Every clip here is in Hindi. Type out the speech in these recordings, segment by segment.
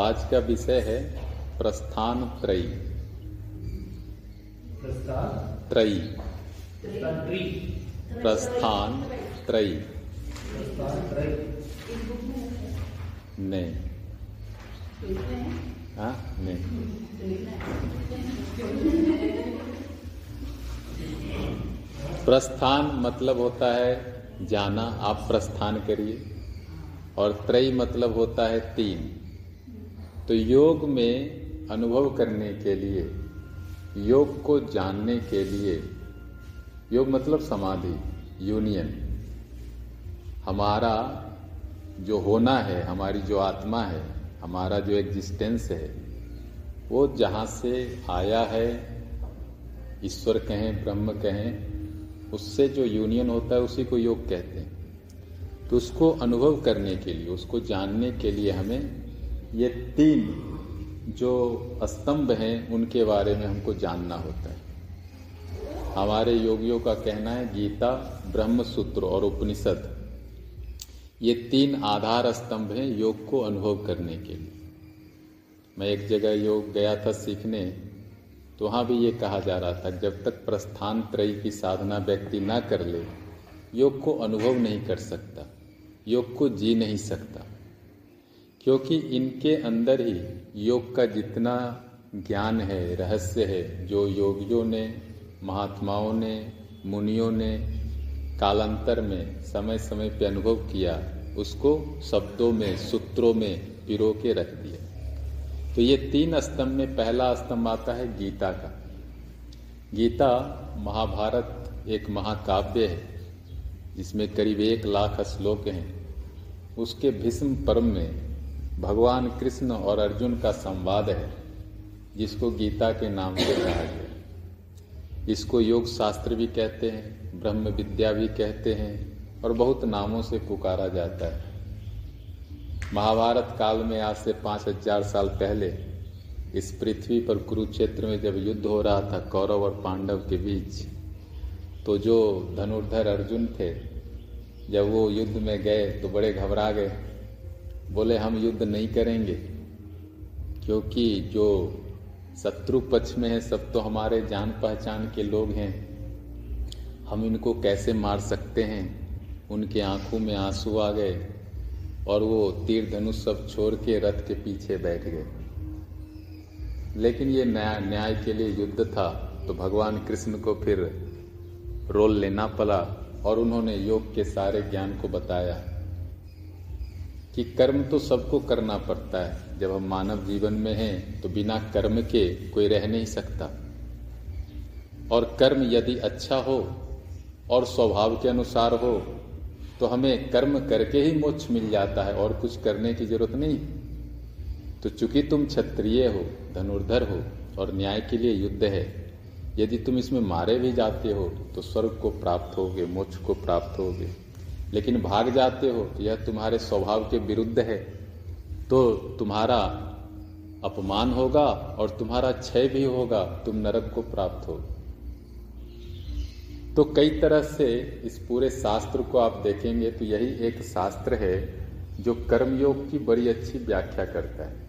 आज का विषय है प्रस्थान त्रयी। प्रस्थान? त्रयी। प्रस्थान त्रयी। नहीं हाँ नहीं प्रस्थान मतलब होता है जाना आप प्रस्थान करिए। और त्रयी मतलब होता है तीन। तो योग में अनुभव करने के लिए, योग को जानने के लिए, योग मतलब समाधि यूनियन हमारा जो होना है, हमारी जो आत्मा है, हमारा जो एग्जिस्टेंस है, वो जहाँ से आया है, ईश्वर कहें, ब्रह्म कहें, उससे जो यूनियन होता है, उसी को योग कहते हैं। तो उसको अनुभव करने के लिए, उसको जानने के लिए हमें ये तीन जो स्तंभ हैं, उनके बारे में हमको जानना होता है। हमारे योगियों का कहना है, गीता ब्रह्म सूत्र और उपनिषद। ये तीन आधार स्तंभ हैं योग को अनुभव करने के लिए। मैं एक जगह योग गया था सीखने तो वहाँ भी ये कहा जा रहा था, जब तक प्रस्थान त्रयी की साधना व्यक्ति ना कर ले, योग को अनुभव नहीं कर सकता, योग को जी नहीं सकता। क्योंकि इनके अंदर ही योग का जितना ज्ञान है, रहस्य है, जो योगियों ने, महात्माओं ने, मुनियों ने कालांतर में समय समय पर अनुभव किया, उसको शब्दों में, सूत्रों में पिरो के रख दिया। तो ये तीन स्तंभ में पहला स्तंभ आता है गीता का। गीता महाभारत एक महाकाव्य है, जिसमें करीब एक लाख श्लोक हैं। उसके भीष्म पर्व में भगवान कृष्ण और अर्जुन का संवाद है, जिसको गीता के नाम से कहा गया इसको योग शास्त्र भी कहते हैं, ब्रह्म विद्या भी कहते हैं, और बहुत नामों से पुकारा जाता है। महाभारत काल में आज से पाँच हज़ार साल पहले, इस पृथ्वी पर कुरुक्षेत्र में जब युद्ध हो रहा था, कौरव और पांडव के बीच तो जो धनुर्धर अर्जुन थे, जब वो युद्ध में गए तो बड़े घबरा गए। बोले, हम युद्ध नहीं करेंगे, क्योंकि जो शत्रु पक्ष में है, सब तो हमारे जान पहचान के लोग हैं। हम इनको कैसे मार सकते हैं? उनके आँखों में आँसू आ गए और वो तीर धनुष सब छोड़ के रथ के पीछे बैठ गए। लेकिन ये न्याय न्याय के लिए युद्ध था तो भगवान कृष्ण को फिर रोल लेना पड़ा और उन्होंने योग के सारे ज्ञान को बताया। कि कर्म तो सबको करना पड़ता है। जब हम मानव जीवन में हैं तो बिना कर्म के कोई रह नहीं सकता। और कर्म यदि अच्छा हो और स्वभाव के अनुसार हो तो हमें कर्म करके ही मोक्ष मिल जाता है और कुछ करने की ज़रूरत नहीं। तो चूँकि तुम क्षत्रिय हो, धनुर्धर हो और न्याय के लिए युद्ध है, यदि तुम इसमें मारे भी जाते हो तो स्वर्ग को प्राप्त होगे, मोक्ष को प्राप्त होगे। लेकिन भाग जाते हो, यह तुम्हारे स्वभाव के विरुद्ध है। तो तुम्हारा अपमान होगा और तुम्हारा क्षय भी होगा, तुम नरक को प्राप्त हो। तो कई तरह से इस पूरे शास्त्र को आप देखेंगे तो यही एक शास्त्र है जो कर्मयोग की बड़ी अच्छी व्याख्या करता है।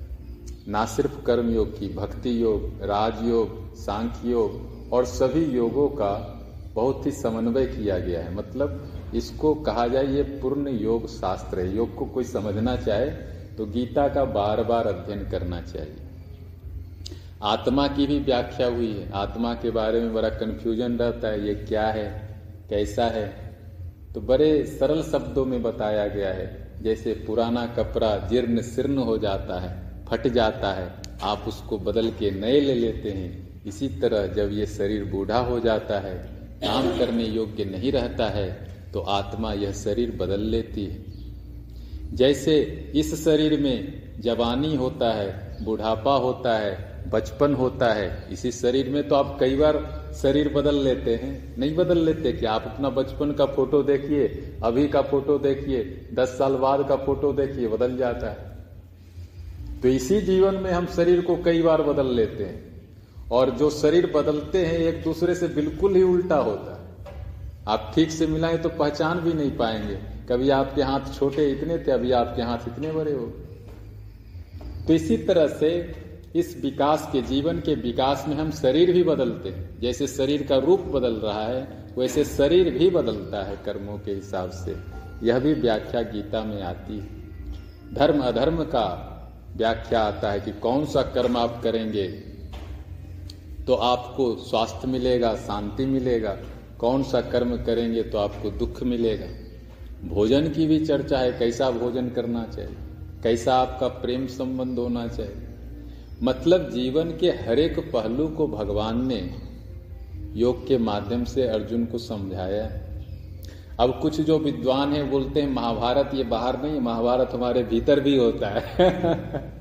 ना सिर्फ़ कर्मयोग की, भक्ति योग, राजयोग, सांख्य योग और सभी योगों का बहुत ही समन्वय किया गया है। मतलब इसको कहा जाए ये पूर्ण योग शास्त्र है। योग को कोई समझना चाहे तो गीता का बार बार अध्ययन करना चाहिए। आत्मा की भी व्याख्या हुई है। आत्मा के बारे में बड़ा कन्फ्यूज़न रहता है, ये क्या है, कैसा है? तो बड़े सरल शब्दों में बताया गया है। जैसे पुराना कपड़ा जीर्ण शीर्ण हो जाता है, फट जाता है, आप उसको बदल के नए ले लेते हैं। इसी तरह जब ये शरीर बूढ़ा हो जाता है काम करने योग्य नहीं रहता है तो आत्मा यह शरीर बदल लेती है। जैसे इस शरीर में जवानी होता है, बुढ़ापा होता है, बचपन होता है, इसी शरीर में तो आप कई बार शरीर बदल लेते हैं। नहीं बदल लेते कि आप अपना बचपन का फ़ोटो देखिए, अभी का फ़ोटो देखिए, दस साल बाद का फ़ोटो देखिए, बदल जाता है। तो इसी जीवन में हम शरीर को कई बार बदल लेते हैं। और जो शरीर बदलते हैं, एक दूसरे से बिल्कुल ही उल्टा होता है। आप ठीक से मिलाएँ तो पहचान भी नहीं पाएँगे। कभी आपके हाथ छोटे इतने थे, अभी आपके हाथ इतने बड़े हो। तो इसी तरह से इस विकास के जीवन के विकास में हम शरीर भी बदलते हैं। जैसे शरीर का रूप बदल रहा है, वैसे शरीर भी बदलता है कर्मों के हिसाब से। यह भी व्याख्या गीता में आती है। धर्म अधर्म का व्याख्या आता है कि कौन सा कर्म आप करेंगे तो आपको स्वास्थ्य मिलेगा, शांति मिलेगा। कौन सा कर्म करेंगे तो आपको दुख मिलेगा। भोजन की भी चर्चा है, कैसा भोजन करना चाहिए, कैसा आपका प्रेम संबंध होना चाहिए। मतलब जीवन के हर एक पहलू को भगवान ने योग के माध्यम से अर्जुन को समझाया अब कुछ जो विद्वान हैं, बोलते हैं, महाभारत ये बाहर नहीं, महाभारत हमारे भीतर भी होता है।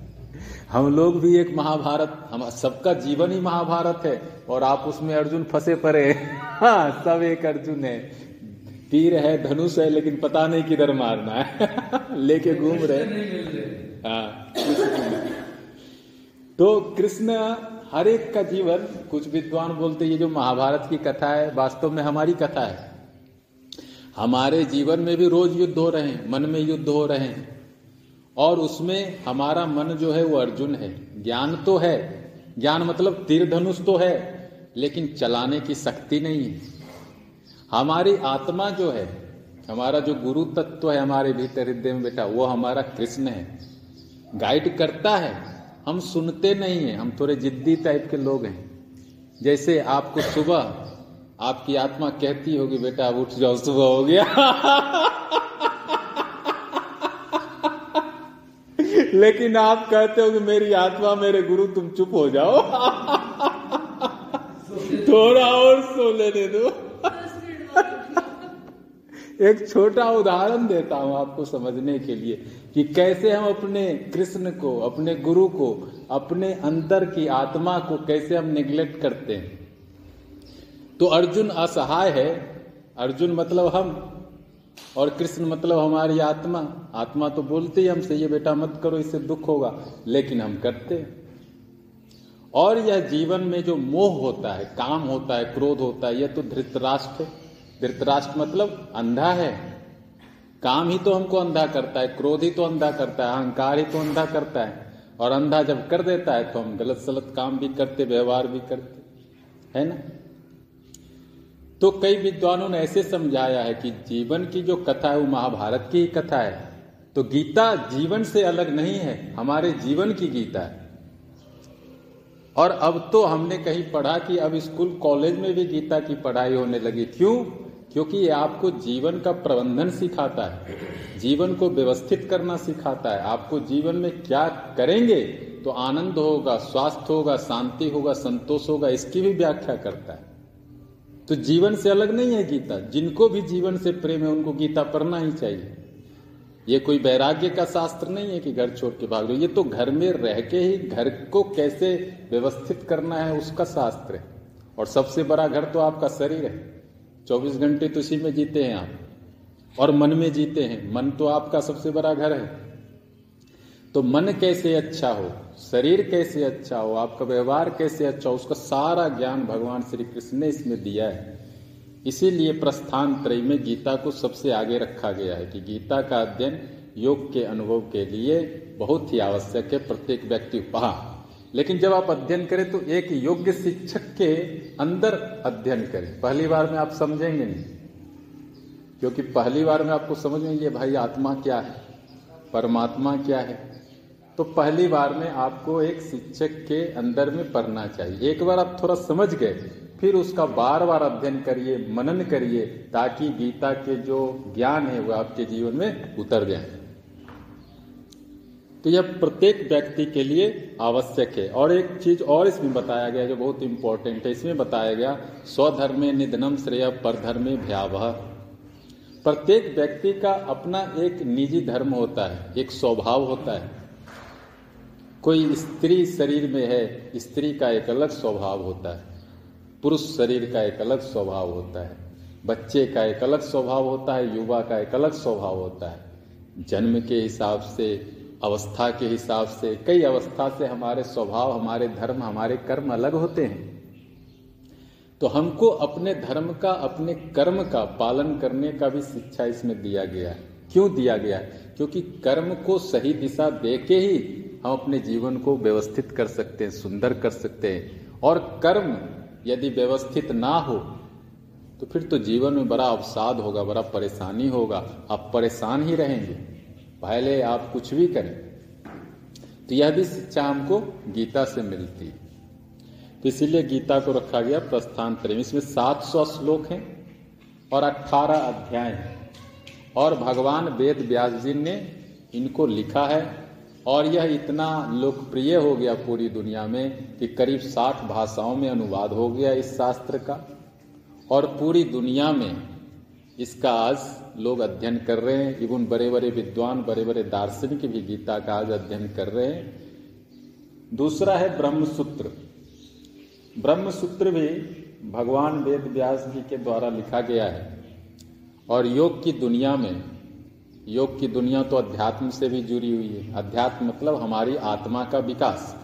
हम लोग भी एक महाभारत हम सबका जीवन ही महाभारत है और आप उसमें अर्जुन फंसे पड़े हाँ। सब एक अर्जुन है। तीर है धनुष है लेकिन पता नहीं किधर मारना है। लेके घूम रहे हाँ। तो कृष्ण हर एक का जीवन कुछ विद्वान बोलते ये जो महाभारत की कथा है वास्तव में हमारी कथा है। हमारे जीवन में भी रोज युद्ध हो रहे हैं मन में युद्ध हो रहे हैं। और उसमें हमारा मन जो है वो अर्जुन है। ज्ञान तो है। ज्ञान मतलब तीर धनुष तो है, लेकिन चलाने की शक्ति नहीं है। हमारी आत्मा जो है, हमारा जो गुरु तत्व है हमारे भीतर हृदय में बेटा वो हमारा कृष्ण है। गाइड करता है। हम सुनते नहीं हैं। हम थोड़े जिद्दी टाइप के लोग हैं। जैसे आपको सुबह आपकी आत्मा कहती होगी, बेटा अब उठ जाओ, सुबह हो गया। लेकिन आप कहते हो कि मेरी आत्मा, मेरे गुरु, तुम चुप हो जाओ। थोड़ा और सो लेने दो। एक छोटा उदाहरण देता हूँ आपको समझने के लिए कि कैसे हम अपने कृष्ण को, अपने गुरु को, अपने अंदर की आत्मा को कैसे हम निग्लेक्ट करते हैं। तो अर्जुन असहाय है। अर्जुन मतलब हम। और कृष्ण मतलब हमारी आत्मा। आत्मा तो बोलती है हमसे, ये बेटा मत करो, इससे दुख होगा। लेकिन हम करते हैं। और यह जीवन में जो मोह होता है, काम होता है, क्रोध होता है, यह तो धृतराष्ट्र धृतराष्ट्र मतलब अंधा है। काम ही तो हमको अंधा करता है, क्रोध ही तो अंधा करता है, अहंकार ही तो अंधा करता है। और अंधा जब कर देता है तो हम गलत सलत काम भी करते, व्यवहार भी करते। है ना? तो कई विद्वानों ने ऐसे समझाया है कि जीवन की जो कथा है वो महाभारत की ही कथा है। तो गीता जीवन से अलग नहीं है, हमारे जीवन की गीता है। और अब तो हमने कहीं पढ़ा कि अब स्कूल कॉलेज में भी गीता की पढ़ाई होने लगी। क्यों? क्योंकि ये आपको जीवन का प्रबंधन सिखाता है। जीवन को व्यवस्थित करना सिखाता है। आपको जीवन में क्या करेंगे तो आनंद होगा, स्वास्थ्य होगा, शांति होगा, संतोष होगा, इसकी भी व्याख्या करता है। तो जीवन से अलग नहीं है गीता। जिनको भी जीवन से प्रेम है, उनको गीता पढ़ना ही चाहिए। ये कोई वैराग्य का शास्त्र नहीं है कि घर छोड़ के भाग लो ये तो घर में रह के ही घर को कैसे व्यवस्थित करना है, उसका शास्त्र है। और सबसे बड़ा घर तो आपका शरीर है। चौबीस घंटे तो इसी में जीते हैं आप। और मन में जीते हैं। मन तो आपका सबसे बड़ा घर है। तो मन कैसे अच्छा हो, शरीर कैसे अच्छा हो, आपका व्यवहार कैसे अच्छा हो, उसका सारा ज्ञान भगवान श्री कृष्ण ने इसमें दिया है। इसीलिए प्रस्थान त्रय में गीता को सबसे आगे रखा गया है कि गीता का अध्ययन योग के अनुभव के लिए बहुत ही आवश्यक है, प्रत्येक व्यक्ति पहा लेकिन जब आप अध्ययन करें तो एक योग्य शिक्षक के अंदर अध्ययन करें। पहली बार में आप समझेंगे नहीं, क्योंकि पहली बार में आपको समझ में ये, भाई आत्मा क्या है, परमात्मा क्या है तो पहली बार में आपको एक शिक्षक के अंदर में पढ़ना चाहिए। एक बार आप थोड़ा समझ गए, फिर उसका बार बार अध्ययन करिए, मनन करिए, ताकि गीता के जो ज्ञान है वो आपके जीवन में उतर जाए। तो यह प्रत्येक व्यक्ति के लिए आवश्यक है। और एक चीज़ और इसमें बताया गया जो बहुत इंपॉर्टेंट है, इसमें बताया गया, स्वधर्मे निधनम श्रेय परधर्मे भयावह। प्रत्येक व्यक्ति का अपना एक निजी धर्म होता है, एक स्वभाव होता है। कोई स्त्री शरीर में है, स्त्री का एक अलग स्वभाव होता है। पुरुष शरीर का एक अलग स्वभाव होता है। बच्चे का एक अलग स्वभाव होता है, युवा का एक अलग स्वभाव होता है। जन्म के हिसाब से, अवस्था के हिसाब से, कई अवस्था से हमारे स्वभाव, हमारे धर्म, हमारे कर्म अलग होते हैं। तो हमको अपने धर्म का, अपने कर्म का पालन करने का भी शिक्षा इसमें दिया गया है। क्यों दिया गया? है क्योंकि कर्म को सही दिशा दे के ही हम अपने जीवन को व्यवस्थित कर सकते हैं, सुंदर कर सकते हैं। और कर्म यदि व्यवस्थित ना हो तो फिर तो जीवन में बड़ा अवसाद होगा, बड़ा परेशानी होगा। आप परेशान ही रहेंगे। पहले आप कुछ भी करें तो यह भी शिक्षा हमको गीता से मिलती है। तो इसीलिए गीता को रखा गया प्रस्थान प्रेम इसमें सात सौ श्लोक हैं और अठारह अध्याय हैं। और भगवान वेद व्यास जी ने इनको लिखा है। और यह इतना लोकप्रिय हो गया पूरी दुनिया में कि करीब साठ भाषाओं में अनुवाद हो गया इस शास्त्र का। और पूरी दुनिया में इसका आज लोग अध्ययन कर रहे हैं। इवन बड़े बड़े विद्वान बड़े बड़े दार्शनिक भी गीता का आज अध्ययन कर रहे हैं। दूसरा है ब्रह्मसूत्र। ब्रह्मसूत्र भी भगवान वेद व्यास जी के द्वारा लिखा गया है। और योग की दुनिया में योग की दुनिया तो अध्यात्म से भी जुड़ी हुई है। अध्यात्म मतलब हमारी आत्मा का विकास।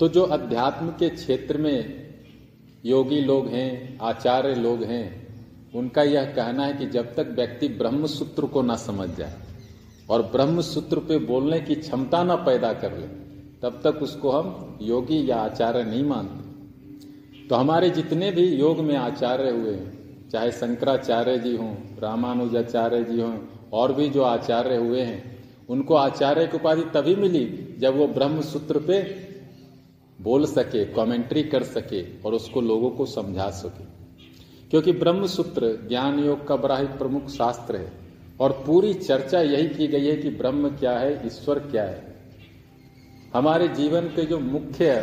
तो जो अध्यात्म के क्षेत्र में योगी लोग हैं, आचार्य लोग हैं, उनका यह कहना है कि जब तक व्यक्ति ब्रह्म सूत्र को ना समझ जाए और ब्रह्म सूत्र पे बोलने की क्षमता ना पैदा कर ले, तब तक उसको हम योगी या आचार्य नहीं मानते। तो हमारे जितने भी योग में आचार्य हुए हैं चाहे शंकराचार्य जी हों, रामानुजाचार्य जी हों, और भी जो आचार्य हुए हैं, उनको आचार्य की उपाधि तभी मिली जब वो ब्रह्म सूत्र पे बोल सके कमेंट्री कर सके और उसको लोगों को समझा सके। क्योंकि ब्रह्म सूत्र ज्ञान योग का बड़ा ही प्रमुख शास्त्र है, और पूरी चर्चा यही की गई है कि ब्रह्म क्या है, ईश्वर क्या है। हमारे जीवन के जो मुख्य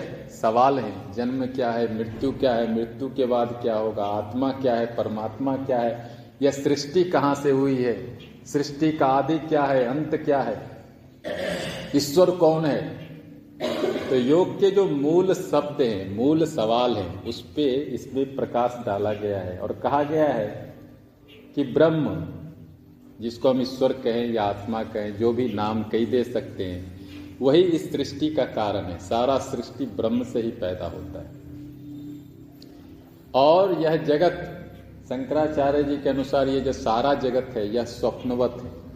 सवाल हैं, जन्म क्या है, मृत्यु क्या है, मृत्यु के बाद क्या होगा, आत्मा क्या है, परमात्मा क्या है यह सृष्टि कहाँ से हुई है, सृष्टि का आदि क्या है, अंत क्या है, ईश्वर कौन है? तो योग के जो मूल शब्द हैं, मूल सवाल हैं, उस पे इसमें प्रकाश डाला गया है और कहा गया है कि ब्रह्म, जिसको हम ईश्वर कहें या आत्मा कहें, जो भी नाम कही दे सकते हैं वही इस सृष्टि का कारण है। सारा सृष्टि ब्रह्म से ही पैदा होता है। और यह जगत, शंकराचार्य जी के अनुसार ये जो सारा जगत है, यह स्वप्नवत है।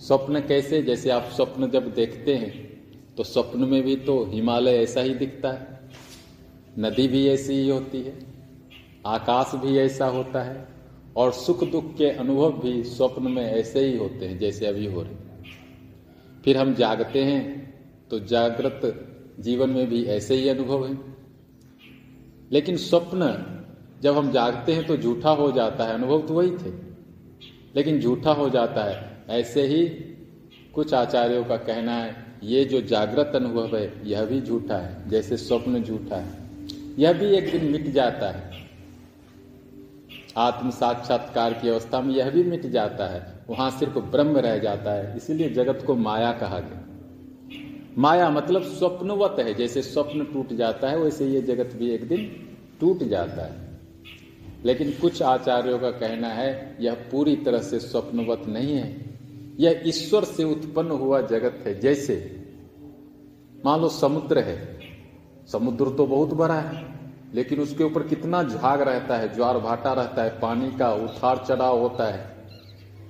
स्वप्न कैसे? जैसे आप स्वप्न जब देखते हैं तो स्वप्न में भी तो हिमालय ऐसा ही दिखता है। नदी भी ऐसी ही होती है। आकाश भी ऐसा होता है। और सुख दुख के अनुभव भी स्वप्न में ऐसे ही होते हैं, जैसे अभी हो रहे फिर हम जागते हैं तो जागृत जीवन में भी ऐसे ही अनुभव है। लेकिन स्वप्न, जब हम जागते हैं तो झूठा हो जाता है। अनुभव तो वही थे। लेकिन झूठा हो जाता है। ऐसे ही कुछ आचार्यों का कहना है, ये जो जागृत अनुभव है, यह भी झूठा है, जैसे स्वप्न झूठा है। यह भी एक दिन मिट जाता है। आत्म साक्षात्कार की अवस्था में यह भी मिट जाता है। वहाँ सिर्फ़ ब्रह्म रह जाता है। इसीलिए जगत को माया कहा गया। माया मतलब स्वप्नवत है, जैसे स्वप्न टूट जाता है, वैसे ये जगत भी एक दिन टूट जाता है। लेकिन कुछ आचार्यों का कहना है, यह पूरी तरह से स्वप्नवत नहीं है। यह ईश्वर से उत्पन्न हुआ जगत है, जैसे। मान लो समुद्र है, समुद्र तो बहुत बड़ा है, लेकिन उसके ऊपर कितना झाग रहता है, ज्वार भाटा रहता है, पानी का उठार चढ़ाव होता है।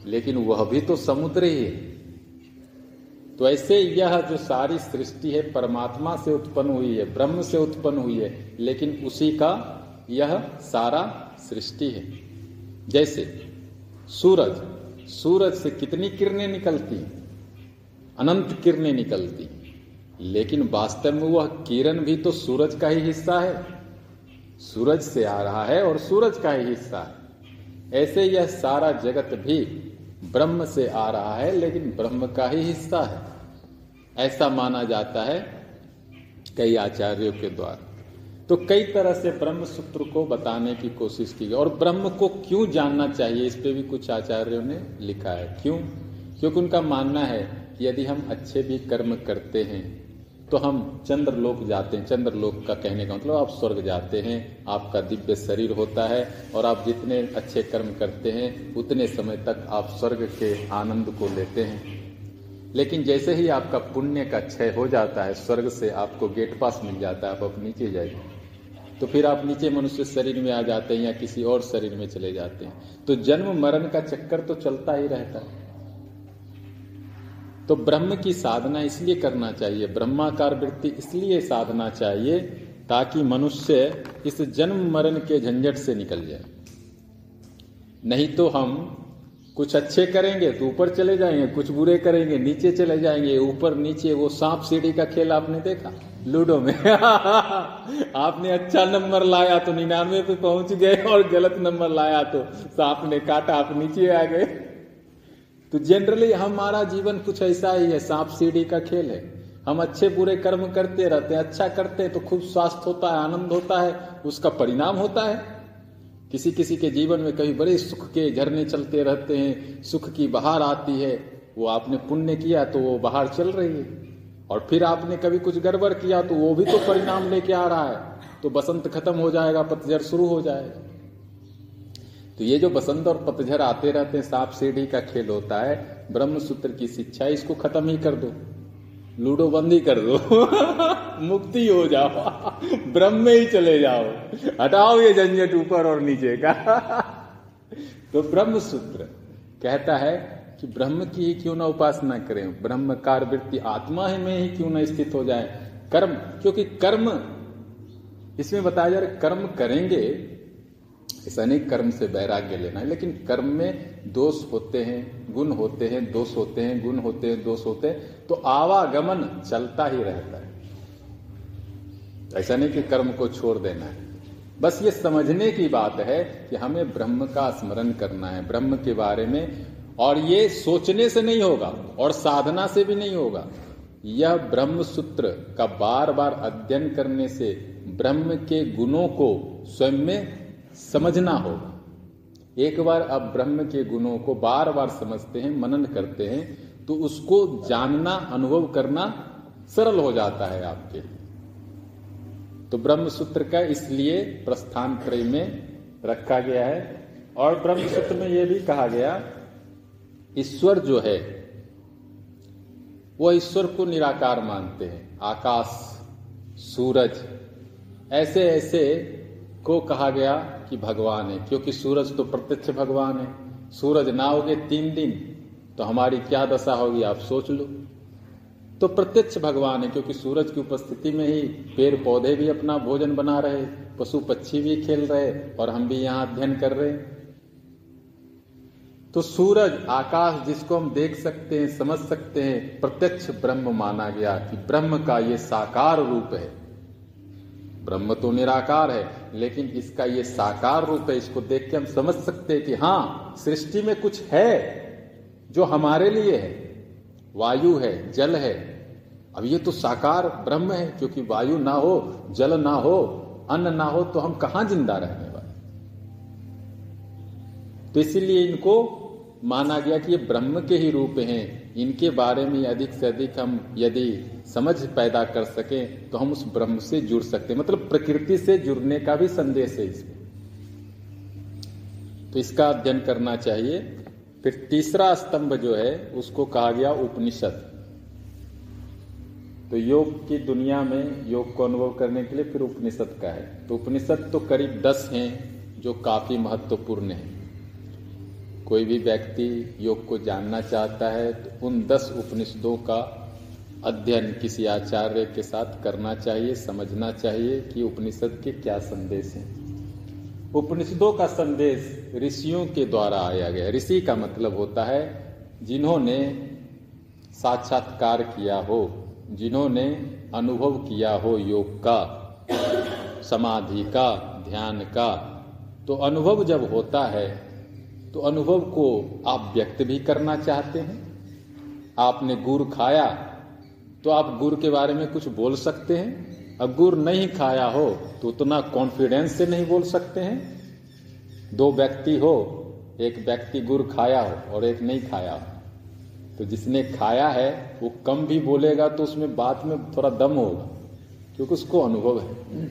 लेकिन वह भी तो समुद्र ही है। तो ऐसे यह जो सारी सृष्टि है, परमात्मा से उत्पन्न हुई है, ब्रह्म से उत्पन्न हुई है, लेकिन उसी का यह सारा सृष्टि है। जैसे सूरज सूरज से कितनी किरणें निकलती, अनंत किरणें निकलती, लेकिन वास्तव में वह किरण भी तो सूरज का ही हिस्सा है। सूरज से आ रहा है और सूरज का ही हिस्सा है। ऐसे यह सारा जगत भी ब्रह्म से आ रहा है, लेकिन ब्रह्म का ही हिस्सा है। ऐसा माना जाता है कई आचार्यों के द्वारा। तो कई तरह से ब्रह्म सूत्र को बताने की कोशिश की गई। और ब्रह्म को क्यों जानना चाहिए, इस पे भी कुछ आचार्यों ने लिखा है। क्यों? क्योंकि उनका मानना है कि यदि हम अच्छे भी कर्म करते हैं तो हम चंद्रलोक जाते हैं। चंद्रलोक का कहने का मतलब आप स्वर्ग जाते हैं, आपका दिव्य शरीर होता है, और आप जितने अच्छे कर्म करते हैं, उतने समय तक आप स्वर्ग के आनंद को लेते हैं। लेकिन जैसे ही आपका पुण्य का क्षय हो जाता है, स्वर्ग से आपको गेट पास मिल जाता है, आप नीचे जाइए। तो फिर आप नीचे मनुष्य शरीर में आ जाते हैं या किसी और शरीर में चले जाते हैं। तो जन्म मरण का चक्कर तो चलता ही रहता है। तो ब्रह्म की साधना इसलिए करना चाहिए, ब्रह्माकार वृत्ति इसलिए साधना चाहिए ताकि मनुष्य इस जन्म मरण के झंझट से निकल जाए। नहीं तो हम कुछ अच्छे करेंगे तो ऊपर चले जाएँगे, कुछ बुरे करेंगे, नीचे चले जाएँगे, ऊपर, नीचे, वो सांप सीढ़ी का खेल आपने देखा? लूडो में। आपने अच्छा नंबर लाया तो निन्यानवे पे पहुँच गए और गलत नंबर लाया तो सांप ने काटा, आप नीचे आ गए। तो जनरली हमारा जीवन कुछ ऐसा ही है, सांप सीढ़ी का खेल है। हम अच्छे बुरे कर्म करते रहते हैं अच्छा करते हैं तो खूब स्वास्थ्य होता है, आनंद होता है, उसका परिणाम होता है। किसी किसी के जीवन में कभी बड़े सुख के झरने चलते रहते हैं, सुख की बहार आती है। वो आपने पुण्य किया तो वो बाहर चल रही है। और फिर आपने कभी कुछ गड़बड़ किया तो वो भी तो परिणाम लेके आ रहा है। तो बसंत खत्म हो जाएगा पतझर शुरू हो जाएगा। तो ये जो बसंत और पतझड़ आते रहते हैं, सांप सीढ़ी का खेल होता है ब्रह्म सूत्र की शिक्षा इसको खत्म ही कर दो। लूडो बंद ही कर दो। मुक्ति हो जाओ। ब्रह्म में ही चले जाओ। हटाओ ये झंझट ऊपर और नीचे का। तो ब्रह्म सूत्र कहता है कि ब्रह्म की ही क्यों ना उपासना करें? ब्रह्म कार वृत्ति आत्मा ही में ही क्यों ना स्थित हो जाए? कर्म, क्योंकि कर्म, इसमें बताया जा रहा कर्म करेंगे ऐसा नहीं, कर्म से वैराग्य लेना है, लेकिन कर्म में दोष होते हैं, गुण होते हैं, दोष होते हैं, गुण होते हैं, दोष होते हैं तो आवागमन चलता ही रहता है। ऐसा नहीं कि कर्म को छोड़ देना है। बस ये समझने की बात है कि हमें ब्रह्म का स्मरण करना है, ब्रह्म के बारे में, और ये सोचने से नहीं होगा, और साधना से भी नहीं होगा। यह ब्रह्म सूत्र का बार बार अध्ययन करने से ब्रह्म के गुणों को स्वयं में समझना होगा। एक बार आप ब्रह्म के गुणों को बार बार समझते हैं, मनन करते हैं तो उसको जानना, अनुभव करना सरल हो जाता है आपके लिए। तो ब्रह्म सूत्र का इसलिए प्रस्थान त्रय में रखा गया है और ब्रह्म सूत्र में यह भी कहा गया, ईश्वर जो है वह ईश्वर को निराकार मानते हैं। आकाश, सूरज ऐसे ऐसे को कहा गया कि भगवान है, क्योंकि सूरज तो प्रत्यक्ष भगवान है। सूरज ना होगे तीन दिन तो हमारी क्या दशा होगी आप सोच लो। तो प्रत्यक्ष भगवान है, क्योंकि सूरज की उपस्थिति में ही पेड़ पौधे भी अपना भोजन बना रहे पशु पक्षी भी खेल रहे, और हम भी यहाँ अध्ययन कर रहे तो सूरज, आकाश जिसको हम देख सकते हैं, समझ सकते हैं, प्रत्यक्ष ब्रह्म माना गया कि ब्रह्म का ये साकार रूप है। ब्रह्म तो निराकार है, लेकिन इसका ये साकार रूप है, इसको देख के हम समझ सकते हैं कि हाँ सृष्टि में कुछ है जो हमारे लिए है। वायु है, जल है। अब ये तो साकार ब्रह्म है, क्योंकि वायु ना हो, जल ना हो, अन्न ना हो तो हम कहाँ ज़िंदा रहने वाले तो इसीलिए इनको माना गया कि ये ब्रह्म के ही रूप हैं। इनके बारे में अधिक से अधिक हम यदि समझ पैदा कर सकें तो हम उस ब्रह्म से जुड़ सकते हैं। मतलब प्रकृति से जुड़ने का भी संदेश है इसमें। तो इसका अध्ययन करना चाहिए। फिर तीसरा स्तंभ जो है, उसको कहा गया उपनिषद। तो योग की दुनिया में योग को अनुभव करने के लिए फिर उपनिषद का है। तो उपनिषद तो करीब दस हैं, जो काफ़ी महत्वपूर्ण है। कोई भी व्यक्ति योग को जानना चाहता है तो उन दस उपनिषदों का अध्ययन किसी आचार्य के साथ करना चाहिए, समझना चाहिए कि उपनिषद के क्या संदेश हैं। उपनिषदों का संदेश ऋषियों के द्वारा आया गया। ऋषि का मतलब होता है जिन्होंने साक्षात्कार किया हो, जिन्होंने अनुभव किया हो योग का, समाधि का, ध्यान का। तो अनुभव जब होता है तो अनुभव को आप व्यक्त भी करना चाहते हैं। आपने गुड़ खाया तो आप गुड़ के बारे में कुछ बोल सकते हैं। अब गुड़ नहीं खाया हो तो उतना कॉन्फिडेंस से नहीं बोल सकते हैं। दो व्यक्ति हो, एक व्यक्ति गुड़ खाया हो और एक नहीं खाया हो। तो जिसने खाया है, वो कम भी बोलेगा तो उसमें बात में थोड़ा दम होगा, क्योंकि उसको अनुभव है।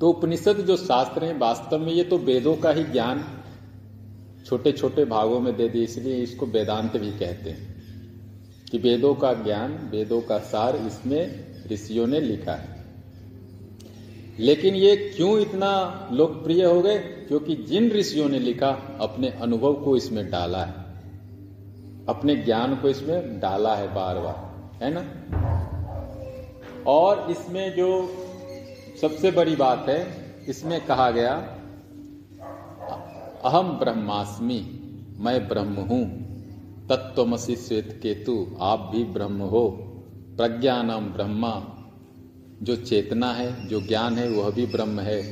तो उपनिषद जो शास्त्र है, वास्तव में ये तो वेदों का ही ज्ञान छोटे छोटे भागों में दे दिए, इसलिए इसको वेदांत भी कहते हैं। कि वेदों का ज्ञान, वेदों का सार इसमें ऋषियों ने लिखा है। लेकिन ये क्यों इतना लोकप्रिय हो गए? क्योंकि जिन ऋषियों ने लिखा, अपने अनुभव को इसमें डाला है। अपने ज्ञान को इसमें डाला है बार बार है ना? और इसमें जो सबसे बड़ी बात है, इसमें कहा गया अहम ब्रह्मास्मि, मैं ब्रह्म हूँ। तत्वमसी श्वेत केतु, आप भी ब्रह्म हो। प्रज्ञानम ब्रह्मा, जो चेतना है, जो ज्ञान है, वह भी ब्रह्म है।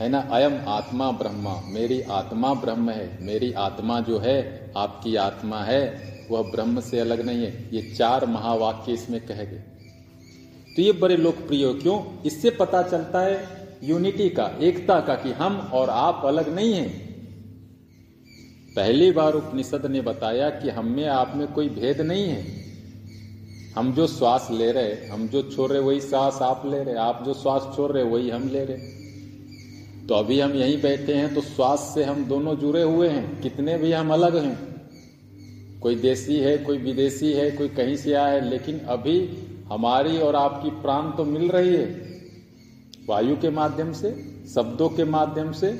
है ना? अयम आत्मा ब्रह्मा, मेरी आत्मा ब्रह्म है। मेरी आत्मा जो है, आपकी आत्मा है। वह ब्रह्म से अलग नहीं है। ये चार महावाक्य इसमें कहे गए। तो ये बड़े लोकप्रिय क्यों? इससे पता चलता है यूनिटी का, एकता का कि हम और आप अलग नहीं हैं। पहली बार उपनिषद ने बताया कि हम में आप में कोई भेद नहीं है। हम जो श्वास ले रहे, हम जो छोड़ रहे, वही श्वास आप ले रहे, आप जो श्वास छोड़ रहे, वही हम ले रहे। तो अभी हम यहीं बैठे हैं तो श्वास से हम दोनों जुड़े हुए हैं, कितने भी हम अलग हैं। कोई देसी है, कोई विदेशी है, कोई कहीं से आया है, लेकिन अभी हमारी और आपकी प्राण तो मिल रही है। वायु के माध्यम से, शब्दों के माध्यम से।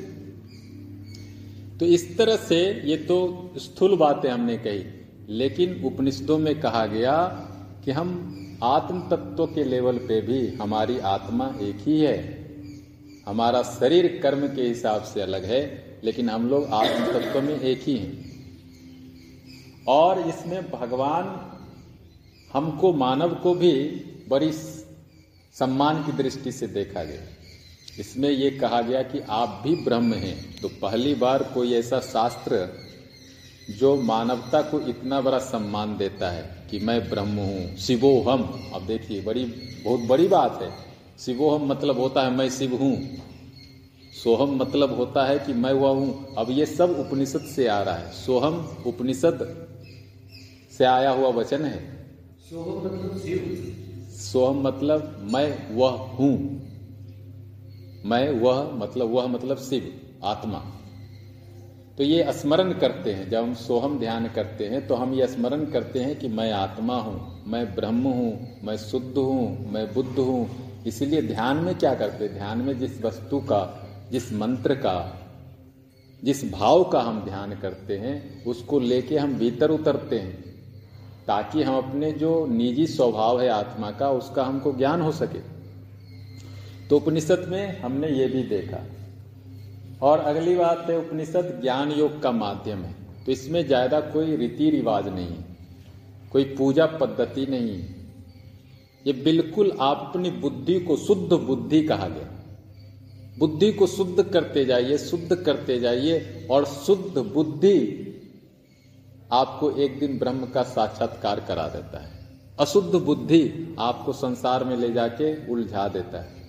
तो इस तरह से ये तो स्थूल बातें हमने कही, लेकिन उपनिषदों में कहा गया कि हम आत्म तत्व के लेवल पे भी हमारी आत्मा एक ही है। हमारा शरीर कर्म के हिसाब से अलग है, लेकिन हम लोग आत्म तत्व में एक ही हैं। और इसमें भगवान हमको, मानव को भी बड़ी सम्मान की दृष्टि से देखा गया। इसमें यह कहा गया कि आप भी ब्रह्म हैं तो पहली बार कोई ऐसा शास्त्र जो मानवता को इतना बड़ा सम्मान देता है कि मैं ब्रह्म हूँ, शिवोहम। अब देखिए, बड़ी, बहुत बड़ी बात है। शिवोहम मतलब होता है मैं शिव हूँ। सोहम मतलब होता है कि मैं वह हूँ। अब ये सब उपनिषद से आ रहा है। सोहम उपनिषद से आया हुआ वचन है। सोहम मतलब शिव। सोहम मतलब मैं वह हूँ। मैं वह मतलब वह मतलब शिव, आत्मा। तो ये स्मरण करते हैं, जब हम सोहम ध्यान करते हैं तो हम ये स्मरण करते हैं कि मैं आत्मा हूँ, मैं ब्रह्म हूँ, मैं शुद्ध हूँ, मैं बुद्ध हूँ। इसलिए ध्यान में क्या करते हैं? ध्यान में जिस वस्तु का, जिस मंत्र का, जिस भाव का हम ध्यान करते हैं, उसको लेके हम भीतर उतरते हैं। ताकि हम अपने जो निजी स्वभाव है आत्मा का, उसका हमको ज्ञान हो सके। तो उपनिषद में हमने ये भी देखा। और अगली बात है, उपनिषद ज्ञान योग का माध्यम है। तो इसमें ज़्यादा कोई रीति रिवाज नहीं है। कोई पूजा पद्धति नहीं है। ये बिल्कुल आप अपनी बुद्धि को शुद्ध बुद्धि कहा गया। बुद्धि को शुद्ध करते जाइए, शुद्ध करते जाइए और शुद्ध बुद्धि आपको एक दिन ब्रह्म का साक्षात्कार करा देता है। अशुद्ध बुद्धि आपको संसार में ले जाके उलझा देता है।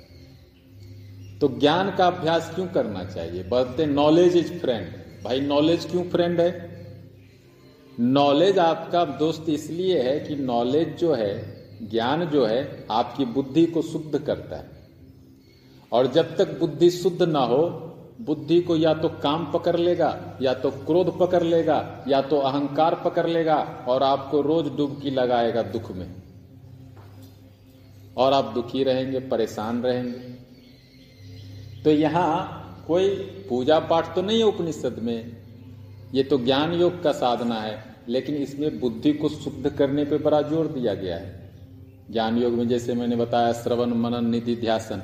तो ज्ञान का अभ्यास क्यों करना चाहिए? बोलते नॉलेज इज़ फ्रेंड भाई नॉलेज क्यों फ्रेंड है? नॉलेज आपका दोस्त इसलिए है कि नॉलेज जो है, ज्ञान जो है, आपकी बुद्धि को शुद्ध करता है। और जब तक बुद्धि शुद्ध ना हो बुद्धि को या तो काम पकड़ लेगा, या तो क्रोध पकड़ लेगा, या तो अहंकार पकड़ लेगा और आपको रोज डुबकी लगाएगा दुख में। और आप दुखी रहेंगे, परेशान रहेंगे। तो यहाँ कोई पूजा पाठ तो नहीं है उपनिषद में। ये तो ज्ञान योग का साधना है, लेकिन इसमें बुद्धि को शुद्ध करने पे बड़ा ज़ोर दिया गया है। ज्ञान योग में जैसे मैंने बताया, श्रवण, मनन, निधि, ध्यासन।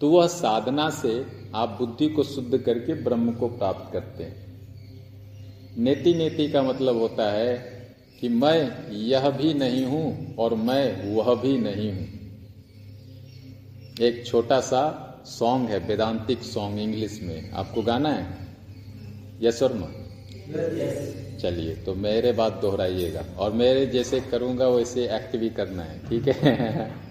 तो वह साधना से आप बुद्धि को शुद्ध करके ब्रह्म को प्राप्त करते हैं। नेति नेति का मतलब होता है कि मैं यह भी नहीं हूँ और मैं वह भी नहीं हूँ। एक छोटा सा सॉन्ग है, वेदांतिक सॉन्ग इंग्लिश में। आपको गाना है? यस और चलिए तो मेरे बात दोहराइएगा और मेरे जैसे करूँगा वैसे एक्ट भी करना है, ठीक है?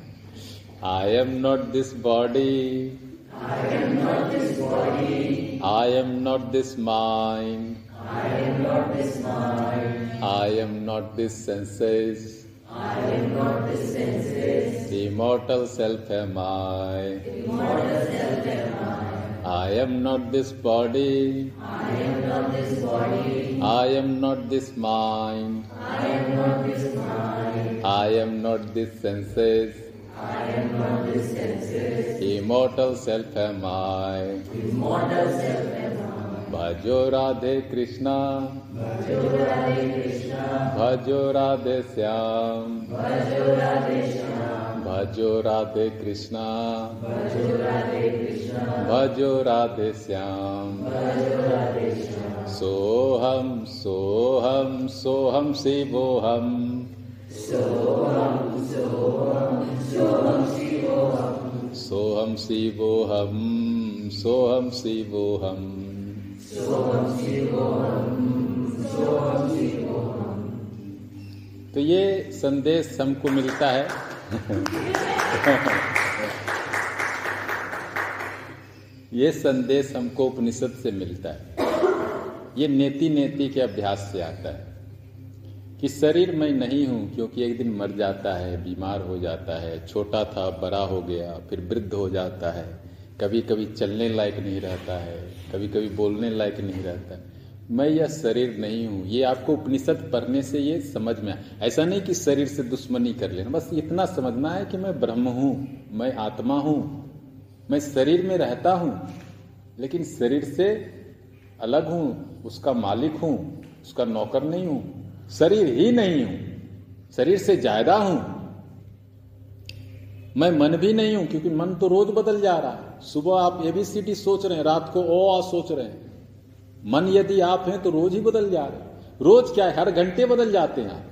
I am not this body. I am not this body. I am not this mind. I am not this mind. I am not this senses. I am not this senses. Immortal self am I. Immortal self am I. I am not this body. I am not this body. I am not this mind. I am not this mind. I am not this senses. I am not this senses. Immortal self am I. Immortal self am I. भजो राधे कृष्णा भजो राधे श्याम भजो राधे कृष्णा भजो राधे श्याम सोहम सोहम सोहम शिवोहम सोहम शिवोहम सोहम शिवोहम तो ये संदेश हमको मिलता है। ये संदेश हमको उपनिषद से मिलता है। ये नेति नेति के अभ्यास से आता है। कि शरीर मैं नहीं हूँ क्योंकि एक दिन मर जाता है, बीमार हो जाता है, छोटा था, बड़ा हो गया, फिर वृद्ध हो जाता है। कभी कभी चलने लायक नहीं रहता है कभी कभी बोलने लायक नहीं रहता मैं यह शरीर नहीं हूँ। ये आपको उपनिषद पढ़ने से ये समझ में आए ऐसा नहीं कि शरीर से दुश्मनी कर लेना। बस इतना समझना है कि मैं ब्रह्म हूँ, मैं आत्मा हूँ, मैं शरीर में रहता हूँ, लेकिन शरीर से अलग हूँ, उसका मालिक हूँ, उसका नौकर नहीं हूँ। शरीर ही नहीं हूँ, शरीर से ज़्यादा हूँ। मैं मन भी नहीं हूँ, क्योंकि मन तो रोज बदल जा रहा है। सुबह आप एबीसीडी सोच रहे हैं, रात को ओ आ सोच रहे हैं। मन यदि आप हैं तो रोज ही बदल जा रहे हैं। रोज क्या है? हर घंटे बदल जाते हैं आप।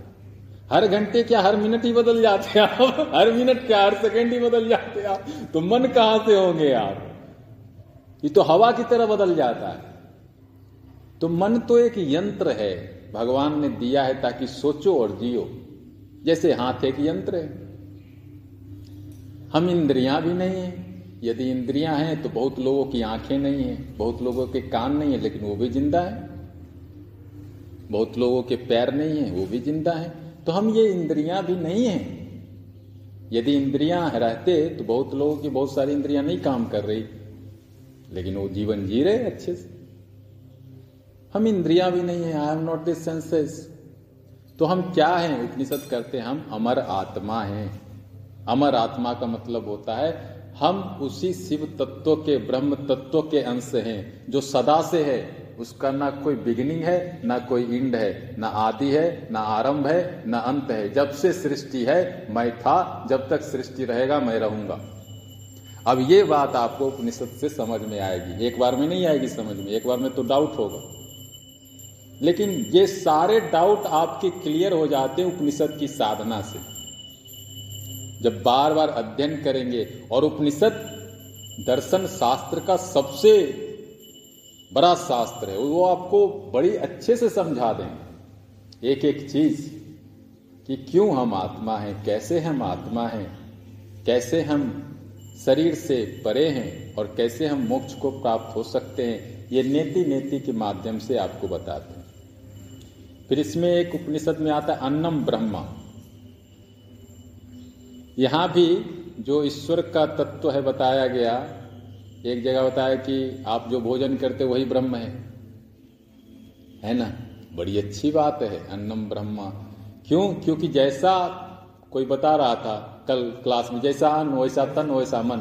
हर घंटे क्या, हर मिनट ही बदल जाते हैं आप। हर मिनट क्या, हर सेकंड ही बदल जाते हैं आप। तो मन कहाँ से होंगे आप? ये तो हवा की तरह बदल जाता है। तो मन तो एक यंत्र है। भगवान ने दिया है ताकि सोचो और जियो। जैसे हाथ एक यंत्र है। हम इंद्रियाँ भी नहीं है। यदि इंद्रियाँ हैं तो बहुत लोगों की आँखें नहीं है। बहुत लोगों के कान नहीं है, लेकिन वो भी ज़िंदा है। बहुत लोगों के पैर नहीं है, वो भी ज़िंदा है। तो हम ये इंद्रियाँ भी नहीं है। यदि इंद्रियाँ रहते तो बहुत लोगों की बहुत सारी इंद्रियाँ नहीं काम कर रही। लेकिन वो जीवन जी रहे अच्छे से। हम इंद्रियाँ भी नहीं है I am not this senses तो हम क्या हैं? उपनिषद करते हैं। हम अमर आत्मा हैं। अमर आत्मा का मतलब होता है, हम उसी शिव तत्व के, ब्रह्म तत्व के अंश हैं, जो सदा से है। उसका ना कोई बिगिनिंग है, ना कोई इंड है। ना आदि है, ना आरंभ है, ना अंत है। जब से सृष्टि है, मैं था, जब तक सृष्टि रहेगा, मैं रहूँगा। अब ये बात आपको उपनिषद से समझ में आएगी। एक बार में नहीं आएगी समझ में, एक बार में तो डाउट होगा। लेकिन ये सारे डाउट आपके क्लियर हो जाते हैं उपनिषद की साधना से। जब बार बार अध्ययन करेंगे और उपनिषद दर्शन शास्त्र का सबसे बड़ा शास्त्र है, वो आपको बड़ी अच्छे से समझा देंगे। एक एक चीज़ कि क्यों हम आत्मा हैं, कैसे हम आत्मा हैं, कैसे हम शरीर से परे हैं और कैसे हम मोक्ष को प्राप्त हो सकते हैं, ये नेति नेति के माध्यम से आपको बताते हैं। फिर इसमें एक उपनिषद में आता है, अन्नम ब्रह्मा। यहाँ भी जो ईश्वर का तत्व है बताया गया, एक जगह बताया कि आप जो भोजन करते वही ब्रह्म है। है ना? बड़ी अच्छी बात है, अन्नम ब्रह्मा। क्यों? क्योंकि जैसा कोई बता रहा था कल क्लास में, जैसा अन्न, वैसा तन, वैसा मन,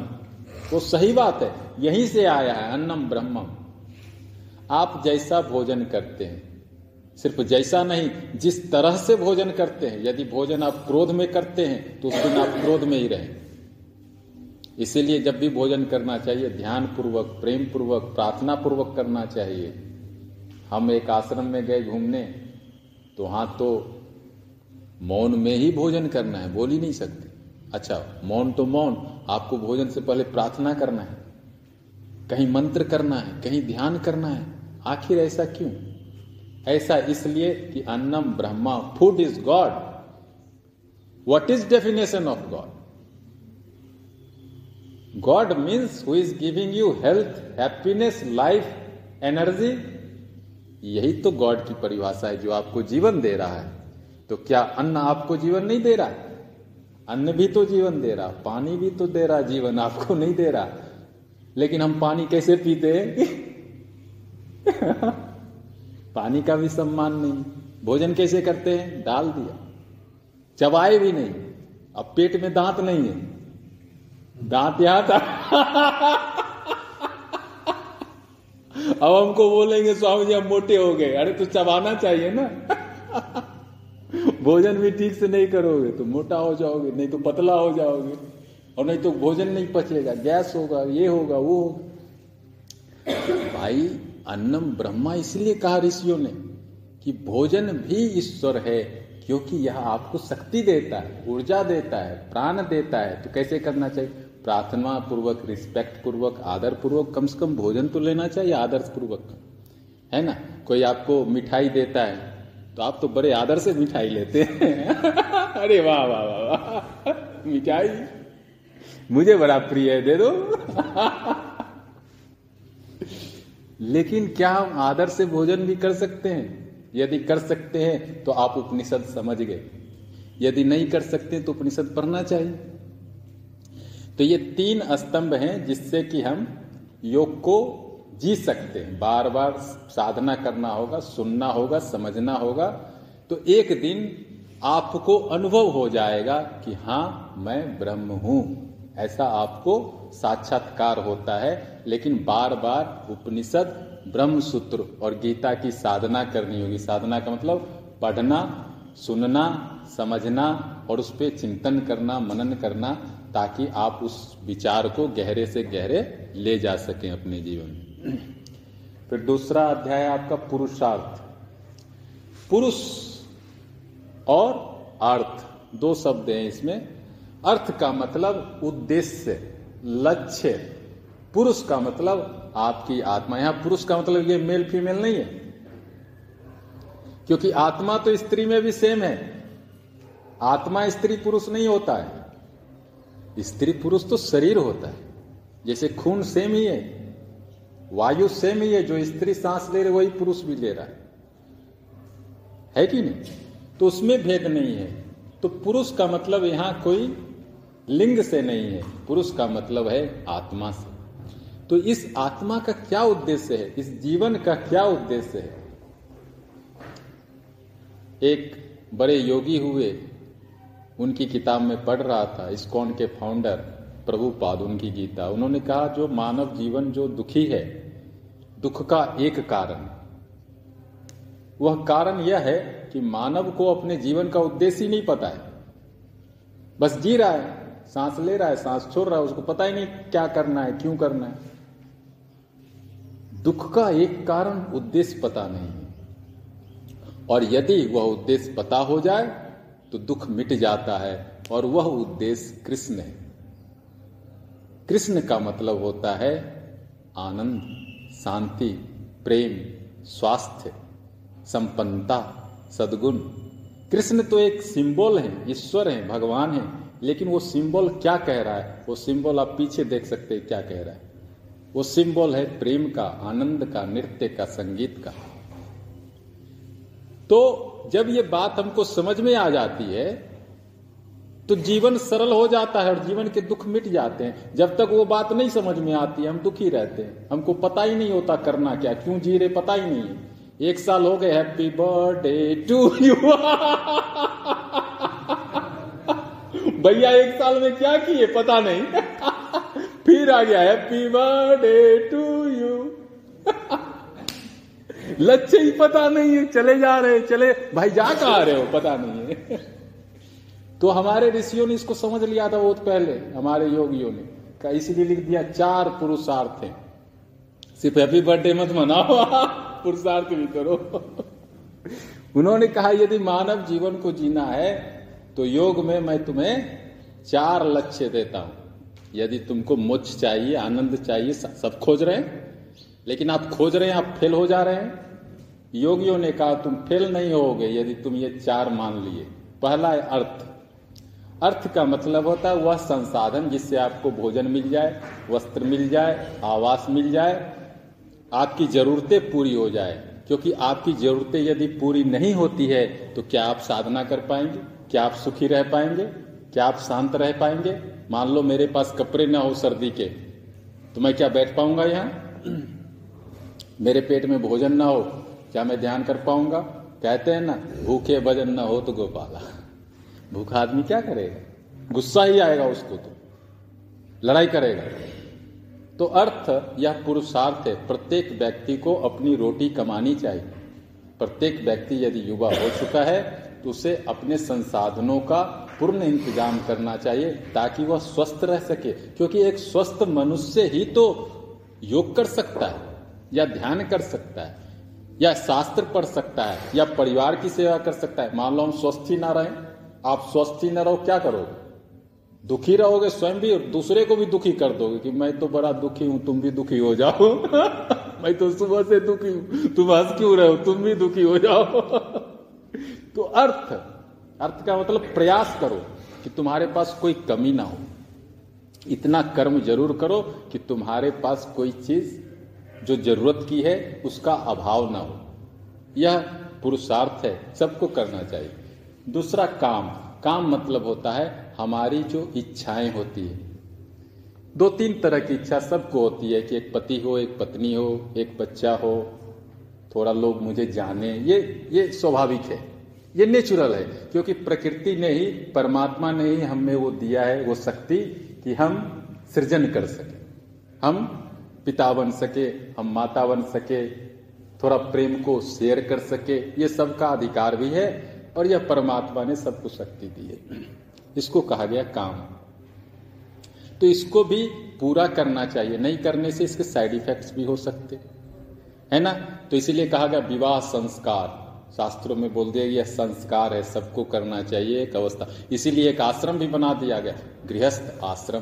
वो सही बात है। यहीं से आया है, अन्नम ब्रह्मम। आप जैसा भोजन करते हैं सिर्फ़ जैसा नहीं, जिस तरह से भोजन करते हैं, यदि भोजन आप क्रोध में करते हैं तो उस दिन आप क्रोध में ही रहें। इसीलिए जब भी भोजन करना चाहिए ध्यान पूर्वक प्रेम पूर्वक प्रार्थना पूर्वक करना चाहिए। हम एक आश्रम में गए घूमने तो वहाँ तो मौन में ही भोजन करना है, बोल ही नहीं सकते। अच्छा मौन तो मौन, आपको भोजन से पहले प्रार्थना करना है, कहीं मंत्र करना है, कहीं ध्यान करना है, आखिर ऐसा क्यों? ऐसा इसलिए कि अन्नम Brahma food is God what is definition of God God means who is giving you health happiness life energy यही तो गॉड की परिभाषा है जो आपको जीवन दे रहा है। तो क्या अन्न आपको जीवन नहीं दे रहा? अन्न भी तो जीवन दे रहा, पानी भी तो दे रहा, जीवन आपको नहीं दे रहा। लेकिन हम पानी कैसे पीते हैं? पानी का भी सम्मान नहीं, भोजन कैसे करते हैं? डाल दिया। चबाए भी नहीं। अब पेट में दांत नहीं है। दांत यहाँ था। अब हमको बोलेंगे, स्वामी जी, हम मोटे हो गए। अरे तो चबाना चाहिए ना। भोजन भी ठीक से नहीं करोगे तो मोटा हो जाओगे, नहीं तो पतला हो जाओगे। और नहीं तो भोजन नहीं पचेगा। गैस होगा, ये होगा, वो होगा। भाई अन्नम ब्रह्मा, इसलिए कहा ऋषियों ने कि भोजन भी ईश्वर है, क्योंकि यह आपको शक्ति देता है, ऊर्जा देता है, प्राण देता है। तो कैसे करना चाहिए? प्रार्थना पूर्वक रिस्पेक्ट पूर्वक, आदर पूर्वक, कम से कम भोजन तो लेना चाहिए आदर्श पूर्वक। है ना? कोई आपको मिठाई देता है तो आप तो बड़े आदर से मिठाई लेते हैं। अरे वाह वाह वाह वाह। मिठाई? मुझे बड़ा प्रिय है, दे दो। लेकिन क्या हम आदर से भोजन भी कर सकते हैं? यदि कर सकते हैं तो आप उपनिषद समझ गए। यदि नहीं कर सकते तो उपनिषद पढ़ना चाहिए। तो ये तीन स्तंभ हैं जिससे कि हम योग को जी सकते हैं। बार बार साधना करना होगा, सुनना होगा, समझना होगा तो एक दिन आपको अनुभव हो जाएगा कि हाँ मैं ब्रह्म हूँ। ऐसा आपको साक्षात्कार होता है, लेकिन बार बार उपनिषद ब्रह्म सूत्र और गीता की साधना करनी होगी। साधना का मतलब पढ़ना, सुनना, समझना और उस पर चिंतन करना, मनन करना, ताकि आप उस विचार को गहरे से गहरे ले जा सकें अपने जीवन में। फिर दूसरा अध्याय आपका पुरुषार्थ। पुरुष और अर्थ दो शब्द हैं इसमें। अर्थ का मतलब उद्देश्य, लक्ष्य। पुरुष का मतलब आपकी आत्मा। यहाँ पुरुष का मतलब ये मेल फीमेल नहीं है। क्योंकि आत्मा तो स्त्री में भी सेम है। आत्मा स्त्री पुरुष नहीं होता है। स्त्री पुरुष तो शरीर होता है। जैसे खून सेम ही है। वायु सेम ही है। जो स्त्री सांस ले रहे वही पुरुष भी ले रहा है। है कि नहीं? तो उसमें भेद नहीं है। तो पुरुष का मतलब यहाँ कोई लिंग से नहीं है, पुरुष का मतलब है आत्मा से। तो इस आत्मा का क्या उद्देश्य है? इस जीवन का क्या उद्देश्य है? एक बड़े योगी हुए, उनकी किताब में पढ़ रहा था, इस्कॉन के फाउंडर, प्रभुपाद, उनकी गीता। उन्होंने कहा, जो मानव जीवन जो दुखी है, दुख का एक कारण, वह कारण यह है कि मानव को अपने जीवन का उद्देश्य ही नहीं पता है। बस जी रहा है। सांस ले रहा है, सांस छोड़ रहा है, उसको पता ही नहीं क्या करना है, क्यों करना है। दुख का एक कारण उद्देश्य पता नहीं और यदि वह उद्देश्य पता हो जाए तो दुख मिट जाता है, और वह उद्देश्य कृष्ण है। कृष्ण का मतलब होता है आनंद, शांति, प्रेम, स्वास्थ्य, संपन्नता, सदगुण। कृष्ण तो एक सिंबल है, ईश्वर है, भगवान है। लेकिन वो सिंबल क्या कह रहा है? वो सिंबल आप पीछे देख सकते हैं क्या कह रहा है। वो सिंबल है प्रेम का, आनंद का, नृत्य का, संगीत का। तो जब ये बात हमको समझ में आ जाती है तो जीवन सरल हो जाता है और जीवन के दुख मिट जाते हैं। जब तक वो बात नहीं समझ में आती है हम दुखी रहते हैं। हमको पता ही नहीं होता करना क्या, क्यों जी रहे, पता ही नहीं एक साल हो गए, हैप्पी बर्थडे टू यू। भैया एक साल में क्या किए, पता नहीं। फिर आ गया हैप्पी बर्थडे टू यू लक्ष्य ही पता नहीं है, चले जा रहे चले। भाई, जा कहा रहे हो, पता नहीं है। तो हमारे ऋषियों ने इसको समझ लिया था बहुत पहले, हमारे योगियों ने। का इसलिए लिख दिया, चार पुरुषार्थ है। सिर्फ़ हैप्पी बर्थडे मत मनाओ, पुरुषार्थ भी करो। उन्होंने कहा, यदि मानव जीवन को जीना है तो योग में मैं तुम्हें चार लक्ष्य देता हूँ। यदि तुमको मोक्ष चाहिए, आनंद चाहिए सब खोज रहे हैं। लेकिन आप खोज रहे हैं, आप फेल हो जा रहे हैं। योगियों ने कहा, तुम फेल नहीं होगे यदि तुम ये चार मान लिए। पहला है अर्थ। अर्थ का मतलब होता है वह संसाधन जिससे आपको भोजन मिल जाए, वस्त्र मिल जाए, आवास मिल जाए। आपकी जरूरतें पूरी हो जाए। क्योंकि आपकी जरूरतें यदि पूरी नहीं होती है तो क्या आप साधना कर पाएँगे? क्या आप सुखी रह पाएँगे? क्या आप शांत रह पाएँगे? मान लो मेरे पास कपड़े ना हो सर्दी के तो मैं क्या बैठ पाऊँगा यहाँ? मेरे पेट में भोजन ना हो, क्या मैं ध्यान कर पाऊँगा? कहते हैं ना, भूखे भजन ना हो तो गोपाला। भूखा आदमी क्या करेगा? गुस्सा ही आएगा उसको तो। लड़ाई करेगा। तो अर्थ यह पुरुषार्थ है, प्रत्येक व्यक्ति को अपनी रोटी कमानी चाहिए। प्रत्येक व्यक्ति यदि युवा हो चुका है तो उसे अपने संसाधनों का पूर्ण इंतज़ाम करना चाहिए ताकि वह स्वस्थ रह सके। क्योंकि एक स्वस्थ मनुष्य ही तो योग कर सकता है, या ध्यान कर सकता है, या शास्त्र पढ़ सकता है, या परिवार की सेवा कर सकता है। मान लो हम स्वस्थ ही ना रहे, आप स्वस्थ ही ना रहो, क्या करोगे? दुखी रहोगे स्वयं भी, और दूसरे को भी दुखी कर दोगे कि मैं तो बड़ा दुखी हूँ, तुम भी दुखी हो जाओ। मैं तो सुबह से दुखी हूँ, तुम हंस क्यों रहे हो, तुम भी दुखी हो जाओ। तो अर्थ अर्थ का मतलब प्रयास करो कि तुम्हारे पास कोई कमी ना हो। इतना कर्म ज़रूर करो कि तुम्हारे पास कोई चीज़ जो ज़रूरत की है, उसका अभाव ना हो। यह पुरुषार्थ है, सबको करना चाहिए। दूसरा काम काम मतलब होता है हमारी जो इच्छाएँ होती है। दो तीन तरह की इच्छा सबको होती है कि एक पति हो, एक पत्नी हो, एक बच्चा हो, थोड़ा लोग मुझे जाने, ये ये स्वाभाविक है। ये नेचुरल है, क्योंकि प्रकृति ने ही, परमात्मा ने ही हमें वो दिया है, वो शक्ति कि हम सृजन कर सके। हम पिता बन सके, हम माता बन सके, थोड़ा प्रेम को शेयर कर सके, ये सबका अधिकार भी है, और यह परमात्मा ने सबको शक्ति दी है। इसको कहा गया काम। तो इसको भी पूरा करना चाहिए, नहीं करने से इसके साइड इफेक्ट्स भी हो सकते। है ना? तो इसीलिए कहा गया विवाह संस्कार। शास्त्रों में बोल दिया यह संस्कार है, सबको करना चाहिए एक अवस्था। इसीलिए एक आश्रम भी बना दिया गया। गृहस्थ आश्रम।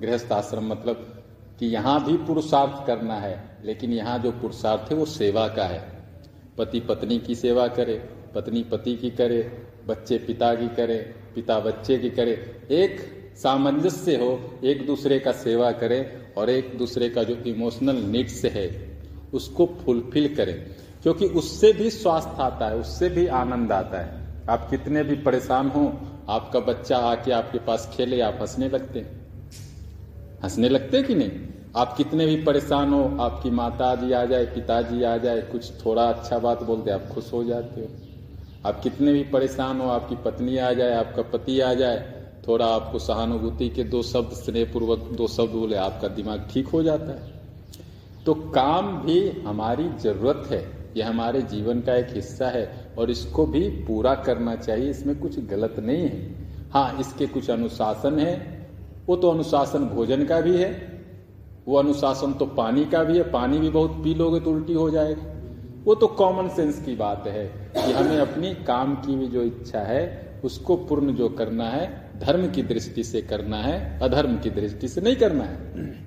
गृहस्थ आश्रम मतलब कि यहाँ भी पुरुषार्थ करना है, लेकिन यहाँ जो पुरुषार्थ है वो सेवा का है। पति पत्नी की सेवा करे, पत्नी पति की करे, बच्चे पिता की करे, पिता बच्चे की करे। एक सामंजस्य हो, एक दूसरे का सेवा करे और एक दूसरे का जो इमोशनल नीड्स है, उसको फुलफिल करें। क्योंकि उससे भी स्वास्थ्य आता है, उससे भी आनंद आता है। आप कितने भी परेशान हो, आपका बच्चा आके आपके पास खेले, आप हंसने लगते हैं। हंसने लगते कि नहीं? आप कितने भी परेशान हो, आपकी माता जी आ जाए, पिताजी आ जाए, कुछ थोड़ा अच्छा बात बोलते आप खुश हो जाते हो। आप कितने भी परेशान हो, आपकी पत्नी आ जाए, आपका पति आ जाए, थोड़ा आपको सहानुभूति के दो शब्द, स्नेहपूर्वक दो शब्द बोले, आपका दिमाग ठीक हो जाता है। तो काम भी हमारी ज़रूरत है। यह हमारे जीवन का एक हिस्सा है और इसको भी पूरा करना चाहिए, इसमें कुछ गलत नहीं है। हाँ इसके कुछ अनुशासन है। वो तो अनुशासन भोजन का भी है, वो अनुशासन तो पानी का भी है, पानी भी बहुत पी लोगे तो उल्टी हो जाएगी। वो तो कॉमन सेंस की बात है कि हमें अपनी काम की भी जो इच्छा है, उसको पूर्ण जो करना है, धर्म की दृष्टि से करना है, अधर्म की दृष्टि से नहीं करना है।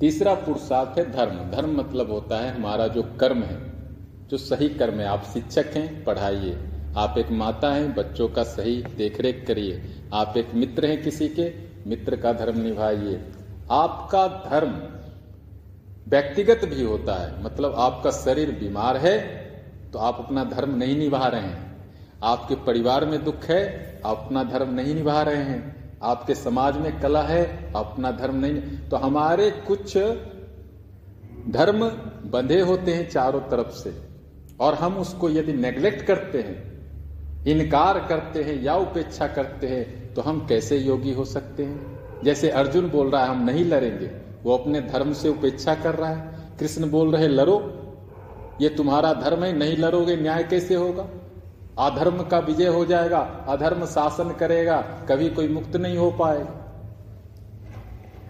तीसरा पुरुषार्थ है धर्म। धर्म मतलब होता है हमारा जो कर्म है, जो सही कर्म है। आप शिक्षक हैं, पढ़ाइए। आप एक माता हैं, बच्चों का सही देखरेख करिए। आप एक मित्र हैं किसी के, मित्र का धर्म निभाइए। आपका धर्म व्यक्तिगत भी होता है मतलब आपका शरीर बीमार है तो आप अपना धर्म नहीं निभा रहे हैं। आपके परिवार में दुख है, आप अपना धर्म नहीं निभा रहे हैं। आपके समाज में कला है, अपना धर्म नहीं। तो हमारे कुछ धर्म बंधे होते हैं चारों तरफ़ से, और हम उसको यदि नेग्लेक्ट करते हैं, इनकार करते हैं या उपेक्षा करते हैं तो हम कैसे योगी हो सकते हैं? जैसे अर्जुन बोल रहा है, हम नहीं लड़ेंगे। वो अपने धर्म से उपेक्षा कर रहा है। कृष्ण बोल रहे, लड़ो। ये तुम्हारा धर्म है, नहीं लड़ोगे, न्याय कैसे होगा? अधर्म का विजय हो जाएगा, अधर्म शासन करेगा, कभी कोई मुक्त नहीं हो पाएगा।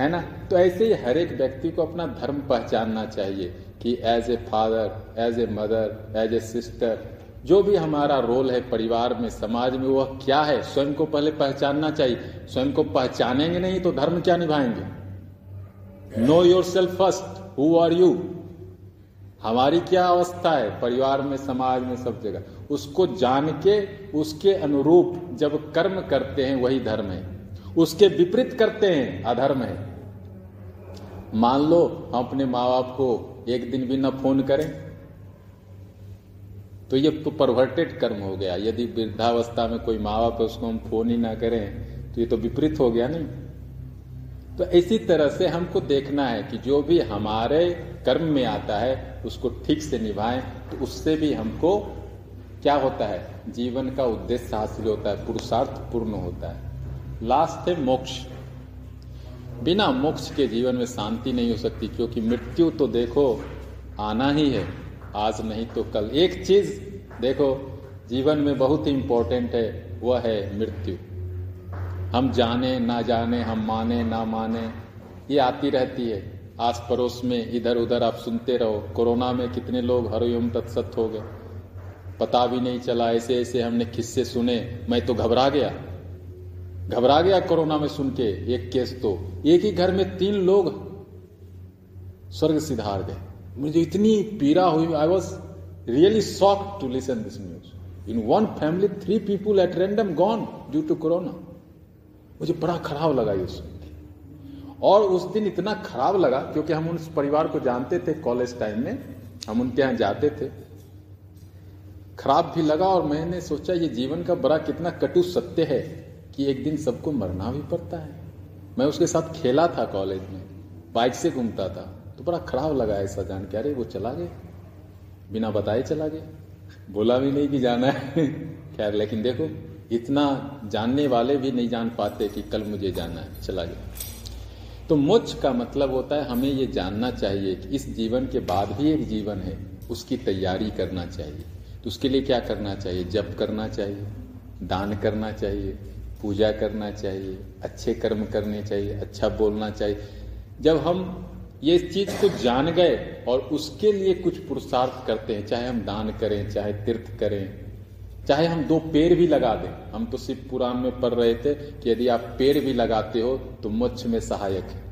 है ना? तो ऐसे ही हर एक व्यक्ति को अपना धर्म पहचानना चाहिए कि as a father as a mother as a sister जो भी हमारा रोल है परिवार में, समाज में, वह क्या है, स्वयं को पहले पहचानना चाहिए। स्वयं को पहचानेंगे नहीं तो धर्म क्या निभाएँगे? Know your self first who are you हमारी क्या अवस्था है? परिवार में, समाज में, सब जगह। उसको जान के, उसके अनुरूप जब कर्म करते हैं, वही धर्म है। उसके विपरीत करते हैं, अधर्म है। मान लो, हम अपने माँ बाप को एक दिन भी न फ़ोन करें तो ये तो परवर्टेड कर्म हो गया। यदि वृद्धावस्था में कोई माँ बाप है, उसको हम फ़ोन ही ना करें तो ये तो विपरीत हो गया नहीं। तो इसी तरह से हमको देखना है कि जो भी हमारे कर्म में आता है उसको ठीक से निभाएँ तो उससे भी हमको क्या होता है? जीवन का उद्देश्य हासिल होता है, पुरुषार्थ पूर्ण होता है। लास्ट है मोक्ष। बिना मोक्ष के जीवन में शांति नहीं हो सकती, क्योंकि मृत्यु तो देखो, आना ही है। आज नहीं तो कल। एक चीज़ देखो, जीवन में बहुत ही इंपॉर्टेंट है, वह है मृत्यु। हम जाने, ना जाने, हम माने, ना माने, ये आती रहती है। आस पड़ोस में इधर उधर आप सुनते रहो। कोरोना में कितने लोग हरिओम तत्सत हो गए। पता भी नहीं चला ऐसे ऐसे हमने किस्से सुने। मैं तो घबरा गया। घबरा गया कोरोना में सुन के, एक केस तो। एक ही घर में तीन लोग स्वर्ग सिधार गए। मुझे इतनी पीड़ा हुई। I was really shock to listen this news in one family three people at random gone due to corona मुझे बड़ा खराब लगा ये सुन। और उस दिन इतना खराब लगा क्योंकि हम उस परिवार को जानते थे कॉलेज टाइम में, हम उनके यहाँ जाते थे। खराब भी लगा और मैंने सोचा, ये जीवन का बड़ा कितना कटु सत्य है कि एक दिन सबको मरना भी पड़ता है। मैं उसके साथ खेला था कॉलेज में, बाइक से घूमता था तो बड़ा खराब लगा ऐसा जान के, अरे वो चला गया। बिना बताए चला गया। बोला भी नहीं कि जाना है। खैर, लेकिन देखो, इतना जानने वाले भी नहीं जान पाते कि कल मुझे जाना है, चला गया। तो मोक्ष का मतलब होता है हमें ये जानना चाहिए कि इस जीवन के बाद भी एक जीवन है, उसकी तैयारी करना चाहिए। तो उसके लिए क्या करना चाहिए? जप करना चाहिए, दान करना चाहिए, पूजा करना चाहिए, अच्छे कर्म करने चाहिए अच्छा बोलना चाहिए। जब हम ये चीज़ को जान गए और उसके लिए कुछ पुरुषार्थ करते हैं, चाहे हम दान करें, चाहे तीर्थ करें चाहे हम दो पेड़ भी लगा दें। हम तो शिव पुराण में पढ़ रहे थे कि यदि आप पेड़ भी लगाते हो तो मोक्ष में सहायक है।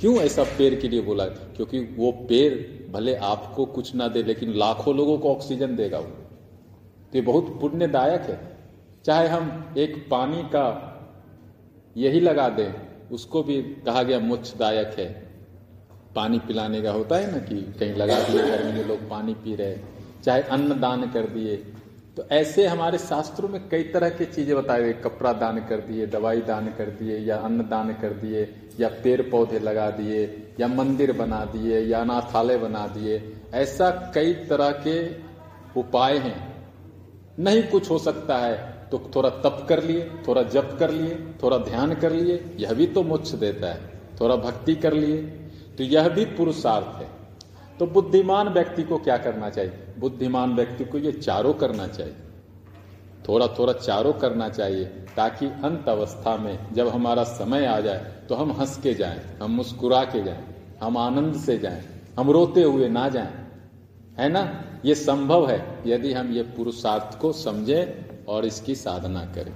क्यों ऐसा पेड़ के लिए बोला? क्योंकि वो पेड़ भले आपको कुछ ना दे, लेकिन लाखों लोगों को ऑक्सीजन देगा वो। तो ये बहुत पुण्यदायक है। चाहे हम एक पानी का यही लगा दें, उसको भी कहा गया मोक्षदायक है। पानी पिलाने का होता है ना कि कहीं लगा दिए गर्मी में लोग पानी पी रहे चाहे अन्न दान कर दिए तो ऐसे हमारे शास्त्रों में कई तरह की चीज़ें बताई गई। कपड़ा दान कर दिए, दवाई दान कर दिए, या अन्न दान कर दिए, या पेड़ पौधे लगा दिए, या मंदिर बना दिए, या अनाथालय बना दिए। ऐसा कई तरह के उपाय हैं। नहीं कुछ हो सकता है तो थोड़ा तप कर लिए, थोड़ा जप कर लिए, थोड़ा ध्यान कर लिए, यह भी तो मोक्ष देता है। थोड़ा भक्ति कर लिए। तो यह भी पुरुषार्थ है। तो बुद्धिमान व्यक्ति को क्या करना चाहिए? बुद्धिमान व्यक्ति को ये चारों करना चाहिए। थोड़ा थोड़ा चारों करना चाहिए, ताकि अंत अवस्था में जब हमारा समय आ जाए तो हम हंस के जाएँ, हम मुस्कुरा के जाएँ, हम आनंद से जाएँ, हम रोते हुए ना जाएँ। है ना? ये संभव है, यदि हम ये पुरुषार्थ को समझें और इसकी साधना करें।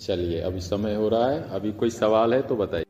चलिए, अभी समय हो रहा है, अभी कोई सवाल है तो बताइए।